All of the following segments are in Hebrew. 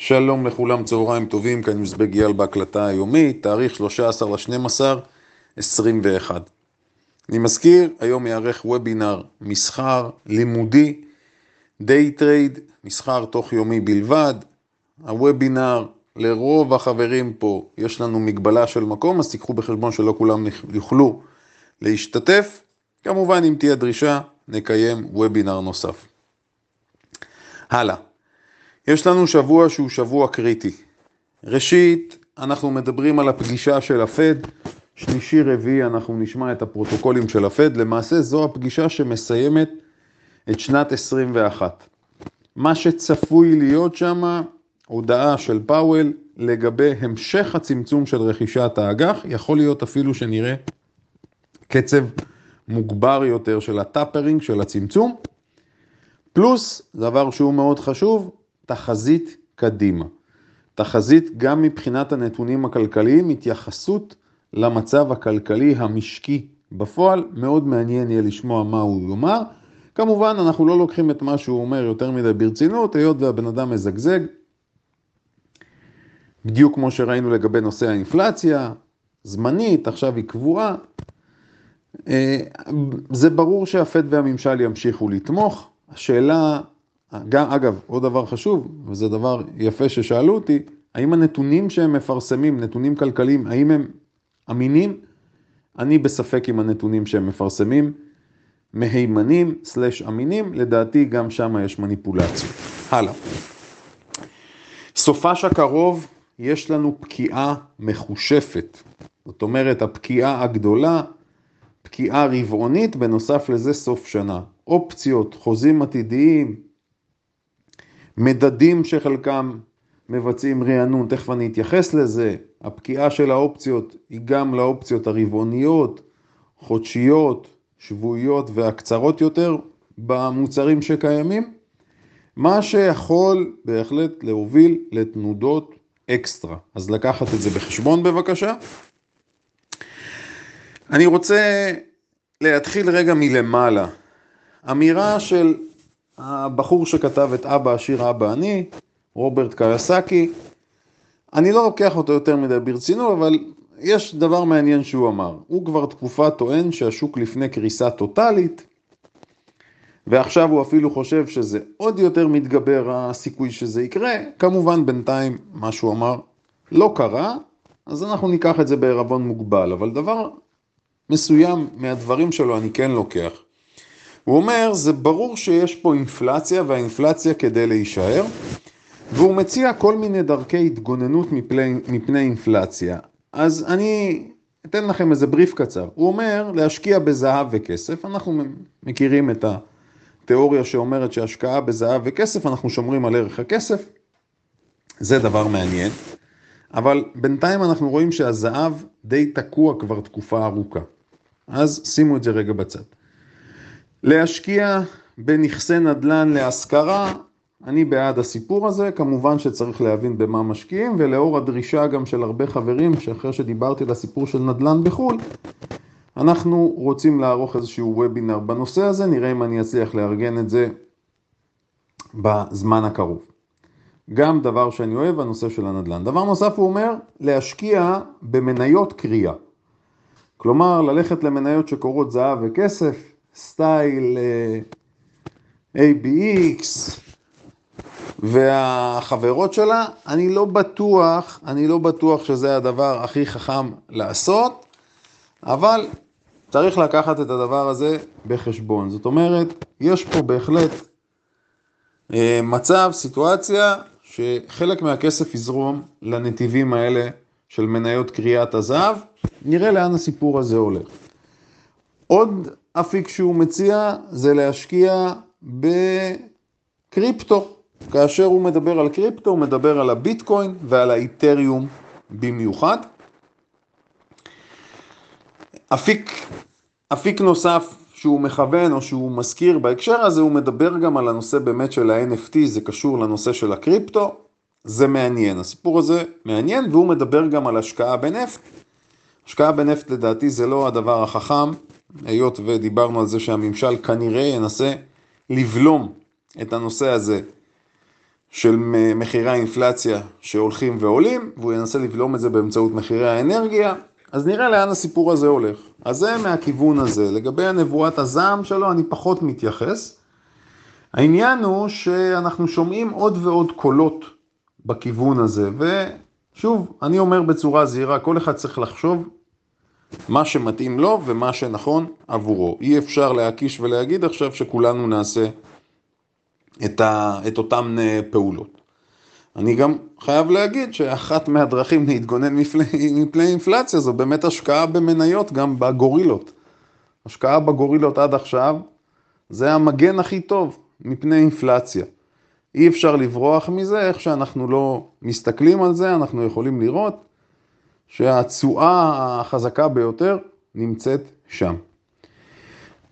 שלום לכולם, צהריים טובים, כאן מזבג אייל בהקלטה היומית, תאריך 13 ל-12, 21. אני מזכיר, היום יארך וובינר מסחר לימודי, day trade, מסחר תוך יומי בלבד. הוובינר, לרוב החברים פה יש לנו מגבלה של מקום, אז תיקחו בחשבון שלא כולם יוכלו להשתתף. כמובן, אם תהיה דרישה, נקיים וובינר נוסף. הלאה. יש לנו שבוע שהוא שבוע קריטי. ראשית, אנחנו מדברים על הפגישה של הפד, שלישי רביעי אנחנו נשמע את הפרוטוקולים של הפד, למעשה זו הפגישה שמסיימת את שנת 21. מה שצפוי להיות שם, הודעה של פאוול לגבי המשך הצמצום של רכישת האג"ח, יכול להיות אפילו שנראה קצב מוגבר יותר של ה tapering, של הצמצום, פלוס, דבר שהוא מאוד חשוב, תחזית קדימה. תחזית גם מבחינת הנתונים הכלכליים, התייחסות למצב הכלכלי המשקי בפועל, מאוד מעניין יהיה לשמוע מה הוא יאמר. כמובן, אנחנו לא לוקחים את מה שהוא אומר יותר מדי ברצינות, היות והבן אדם מזגזג, בדיוק כמו שראינו לגבי נושא האינפלציה, זמנית, עכשיו היא קבועה. אה, זה ברור שהפד והממשל ימשיכו לתמוך, השאלה גם, אגב, עוד דבר חשוב, וזה דבר יפה ששאלו אותי, האם הנתונים שהם מפרסמים, נתונים כלכליים, האם הם אמינים? אני בספק עם הנתונים שהם מפרסמים, מהימנים סלש אמינים, לדעתי גם שם יש מניפולציות. הלאה. סופש הקרוב יש לנו פקיעה מחושפת. זאת אומרת, הפקיעה הגדולה, פקיעה רבעונית, בנוסף לזה סוף שנה. אופציות, חוזים עתידיים, מדדים שחלקם מבצעים רענון, תכף אני אתייחס לזה, הפקיעה של האופציות היא גם לאופציות הרבעוניות, חודשיות, שבועיות והקצרות יותר במוצרים שקיימים, מה שיכול בהחלט להוביל לתנודות אקסטרה. אז לקחת את זה בחשבון בבקשה. אני רוצה להתחיל רגע מלמעלה. אמירה של הבחור שכתב את אבא עשיר אבא אני, רוברט קייסקי, אני לא לוקח אותו יותר מדי ברצינות, אבל יש דבר מעניין שהוא אמר. הוא כבר תקופה טוען שהשוק לפני קריסה טוטאלית, ועכשיו הוא אפילו חושב שזה עוד יותר מתגבר הסיכוי שזה יקרה. כמובן בינתיים מה שהוא אמר לא קרה, אז אנחנו ניקח את זה בערבון מוגבל, אבל דבר מסוים מהדברים שלו אני כן לוקח. הוא אומר, זה ברור שיש פה אינפלציה, והאינפלציה כדי להישאר, והוא מציע כל מיני דרכי התגוננות מפני, מפני אינפלציה. אז אני אתן לכם איזה בריף קצר. הוא אומר להשקיע בזהב וכסף, אנחנו מכירים את התיאוריה שאומרת שהשקעה בזהב וכסף, אנחנו שומרים על ערך הכסף, זה דבר מעניין, אבל בינתיים אנחנו רואים שהזהב די תקוע כבר תקופה ארוכה. אז שימו את זה רגע בצד. להשקיע בנכסי נדל"ן להשכרה, אני בעד הסיפור הזה, כמובן שצריך להבין במה משקיעים, ולאור הדרישה גם של הרבה חברים, שאחרי שדיברתי על הסיפור של נדל"ן בחו"ל, אנחנו רוצים לערוך איזשהו וובינר בנושא הזה, נראה אם אני אצליח לארגן את זה בזמן הקרוב. גם דבר שאני אוהב, הנושא של הנדל"ן. דבר נוסף הוא אומר, להשקיע במניות קריאה. כלומר, ללכת למניות שקורות זהב וכסף, סטייל אה, ABX והחברות שלה, אני לא בטוח, אני לא בטוח שזה הדבר הכי חכם לעשות, אבל צריך לקחת את הדבר הזה בחשבון. זאת אומרת, יש פה בהחלט uh, מצב, סיטואציה, שחלק מהכסף יזרום לנתיבים האלה של מניות קריאת הזהב, נראה לאן הסיפור הזה הולך. עוד אפיק שהוא מציע זה להשקיע בקריפטו. כאשר הוא מדבר על קריפטו, הוא מדבר על הביטקוין ועל האיתריום במיוחד. אפיק, אפיק נוסף שהוא מכוון או שהוא מזכיר בהקשר הזה, הוא מדבר גם על הנושא באמת של ה-NFT, זה קשור לנושא של הקריפטו, זה מעניין, הסיפור הזה מעניין, והוא מדבר גם על השקעה בנפט. השקעה בנפט לדעתי זה לא הדבר החכם, היות ודיברנו על זה שהממשל כנראה ינסה לבלום את הנושא הזה של מחירי האינפלציה שהולכים ועולים, והוא ינסה לבלום את זה באמצעות מחירי האנרגיה, אז נראה לאן הסיפור הזה הולך. אז זה מהכיוון הזה. לגבי הנבואת הזעם שלו, אני פחות מתייחס. העניין הוא שאנחנו שומעים עוד ועוד קולות בכיוון הזה, ושוב, אני אומר בצורה זהירה, כל אחד צריך לחשוב מה שמתאים לו ומה שנכון עבורו. אי אפשר להקיש ולהגיד עכשיו שכולנו נעשה את, ה, את אותן אה, פעולות. אני גם חייב להגיד שאחת מהדרכים להתגונן מפני אינפלציה זו באמת השקעה במניות גם בגורילות. השקעה בגורילות עד עכשיו זה המגן הכי טוב מפני אינפלציה. אי אפשר לברוח מזה, איך שאנחנו לא מסתכלים על זה, אנחנו יכולים לראות שהתשואה החזקה ביותר נמצאת שם.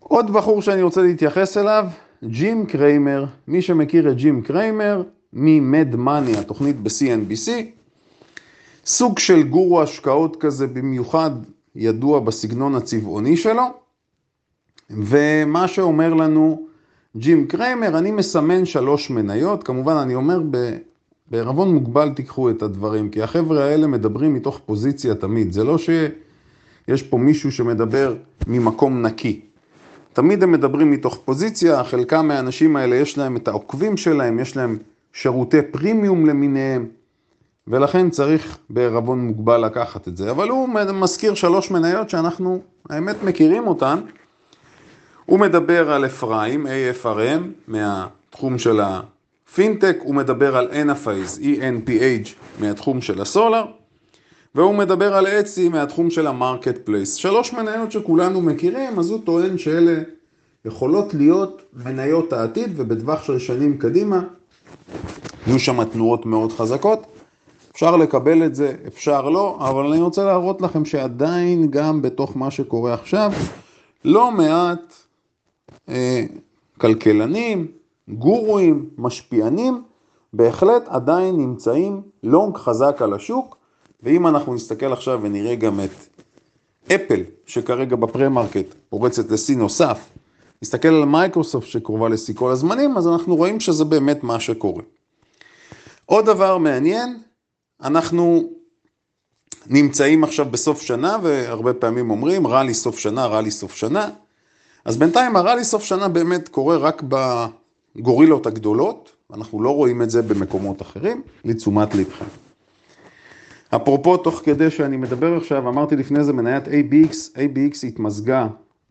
עוד בחור שאני רוצה להתייחס אליו, ג'ים קריימר, מי שמכיר את ג'ים קריימר, ממד מאני, התוכנית ב-CNBC, סוג של גורו השקעות כזה במיוחד ידוע בסגנון הצבעוני שלו, ומה שאומר לנו ג'ים קריימר, אני מסמן שלוש מניות, כמובן אני אומר בערבון מוגבל תיקחו את הדברים, כי החבר'ה האלה מדברים מתוך פוזיציה תמיד, זה לא שיש פה מישהו שמדבר ממקום נקי. תמיד הם מדברים מתוך פוזיציה, חלקם מהאנשים האלה יש להם את העוקבים שלהם, יש להם שירותי פרימיום למיניהם, ולכן צריך בערבון מוגבל לקחת את זה. אבל הוא מזכיר שלוש מניות שאנחנו, האמת, מכירים אותן. הוא מדבר על אפרים, AFRM, מהתחום של הפינטק, הוא מדבר על NFIs, ENPH, מהתחום של הסולר, והוא מדבר על Etsy מהתחום של ה marketplace. שלוש מניות שכולנו מכירים, אז הוא טוען שאלה יכולות להיות מניות העתיד, ובטווח של שנים קדימה יהיו שם תנועות מאוד חזקות. אפשר לקבל את זה, אפשר לא, אבל אני רוצה להראות לכם שעדיין גם בתוך מה שקורה עכשיו, לא מעט אה, כלכלנים, גורואים, משפיענים, בהחלט עדיין נמצאים long חזק על השוק, ואם אנחנו נסתכל עכשיו ונראה גם את אפל, שכרגע ב pre-market פורצת לשיא נוסף, נסתכל על מייקרוסופט שקרובה לשיא כל הזמנים, אז אנחנו רואים שזה באמת מה שקורה. עוד דבר מעניין, אנחנו נמצאים עכשיו בסוף שנה, והרבה פעמים אומרים, ראלי סוף שנה, ראלי סוף שנה. אז בינתיים הראלי סוף שנה באמת קורה רק בגורילות הגדולות, אנחנו לא רואים את זה במקומות אחרים, לתשומת לבכם. אפרופו, תוך כדי שאני מדבר עכשיו, אמרתי לפני זה מניית ABX, ABX התמזגה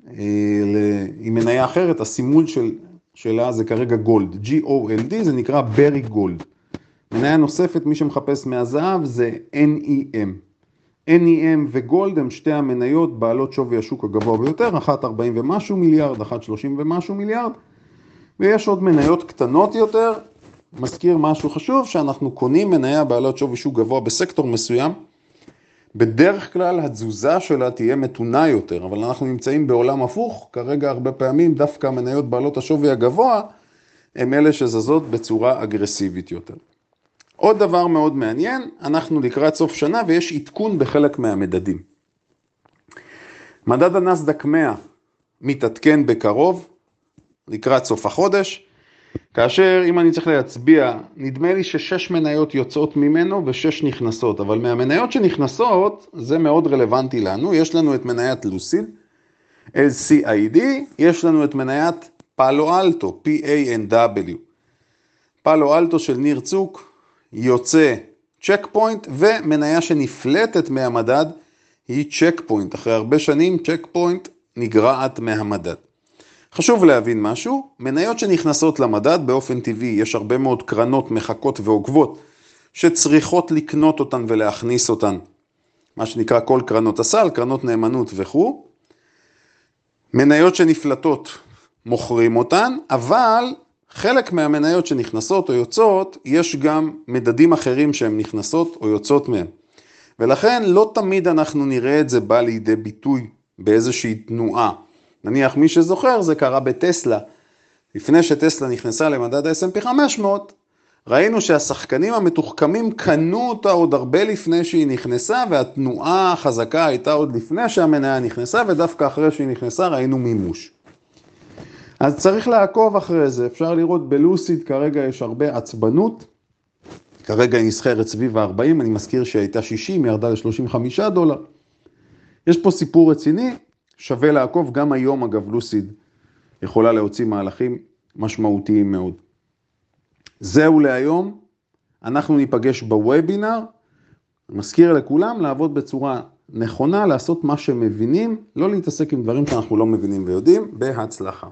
אה, עם מניה אחרת, הסימול של, שלה זה כרגע גולד, G-O-L-D, זה נקרא ברי גולד. מניה נוספת, מי שמחפש מהזהב, זה NEM. NEM וגולד הם שתי המניות בעלות שווי השוק הגבוה ביותר, אחת 40 ומשהו מיליארד, אחת 30 ומשהו מיליארד, ויש עוד מניות קטנות יותר. מזכיר משהו חשוב, שאנחנו קונים מניה בעלות שווי שוק גבוה בסקטור מסוים, בדרך כלל התזוזה שלה תהיה מתונה יותר, אבל אנחנו נמצאים בעולם הפוך, כרגע הרבה פעמים דווקא המניות בעלות השווי הגבוה, הם אלה שזזות בצורה אגרסיבית יותר. עוד דבר מאוד מעניין, אנחנו לקראת סוף שנה ויש עדכון בחלק מהמדדים. מדד הנסדק 100 מתעדכן בקרוב, לקראת סוף החודש, כאשר אם אני צריך להצביע, נדמה לי ששש מניות יוצאות ממנו ושש נכנסות, אבל מהמניות שנכנסות, זה מאוד רלוונטי לנו, יש לנו את מניית לוסיד, LCID, יש לנו את מניית פאלו אלטו, PANW. פאלו אלטו של ניר צוק, יוצא צ'ק פוינט, ומניה שנפלטת מהמדד היא צ'ק פוינט. אחרי הרבה שנים צ'ק פוינט נגרעת מהמדד. חשוב להבין משהו, מניות שנכנסות למדד באופן טבעי, יש הרבה מאוד קרנות מחכות ועוקבות שצריכות לקנות אותן ולהכניס אותן, מה שנקרא כל קרנות הסל, קרנות נאמנות וכו'. מניות שנפלטות מוכרים אותן, אבל חלק מהמניות שנכנסות או יוצאות, יש גם מדדים אחרים שהן נכנסות או יוצאות מהם. ולכן לא תמיד אנחנו נראה את זה בא לידי ביטוי באיזושהי תנועה. נניח מי שזוכר, זה קרה בטסלה. לפני שטסלה נכנסה למדד ה-S&P 500, ראינו שהשחקנים המתוחכמים קנו אותה עוד הרבה לפני שהיא נכנסה, והתנועה החזקה הייתה עוד לפני שהמניה נכנסה, ודווקא אחרי שהיא נכנסה ראינו מימוש. אז צריך לעקוב אחרי זה, אפשר לראות בלוסיד כרגע יש הרבה עצבנות, כרגע היא נסחרת סביב ה-40, אני מזכיר שהייתה 60, ירדה ל-35 דולר. יש פה סיפור רציני, שווה לעקוב, גם היום אגב לוסיד יכולה להוציא מהלכים משמעותיים מאוד. זהו להיום, אנחנו ניפגש בוובינר, מזכיר לכולם לעבוד בצורה נכונה, לעשות מה שמבינים, לא להתעסק עם דברים שאנחנו לא מבינים ויודעים, בהצלחה.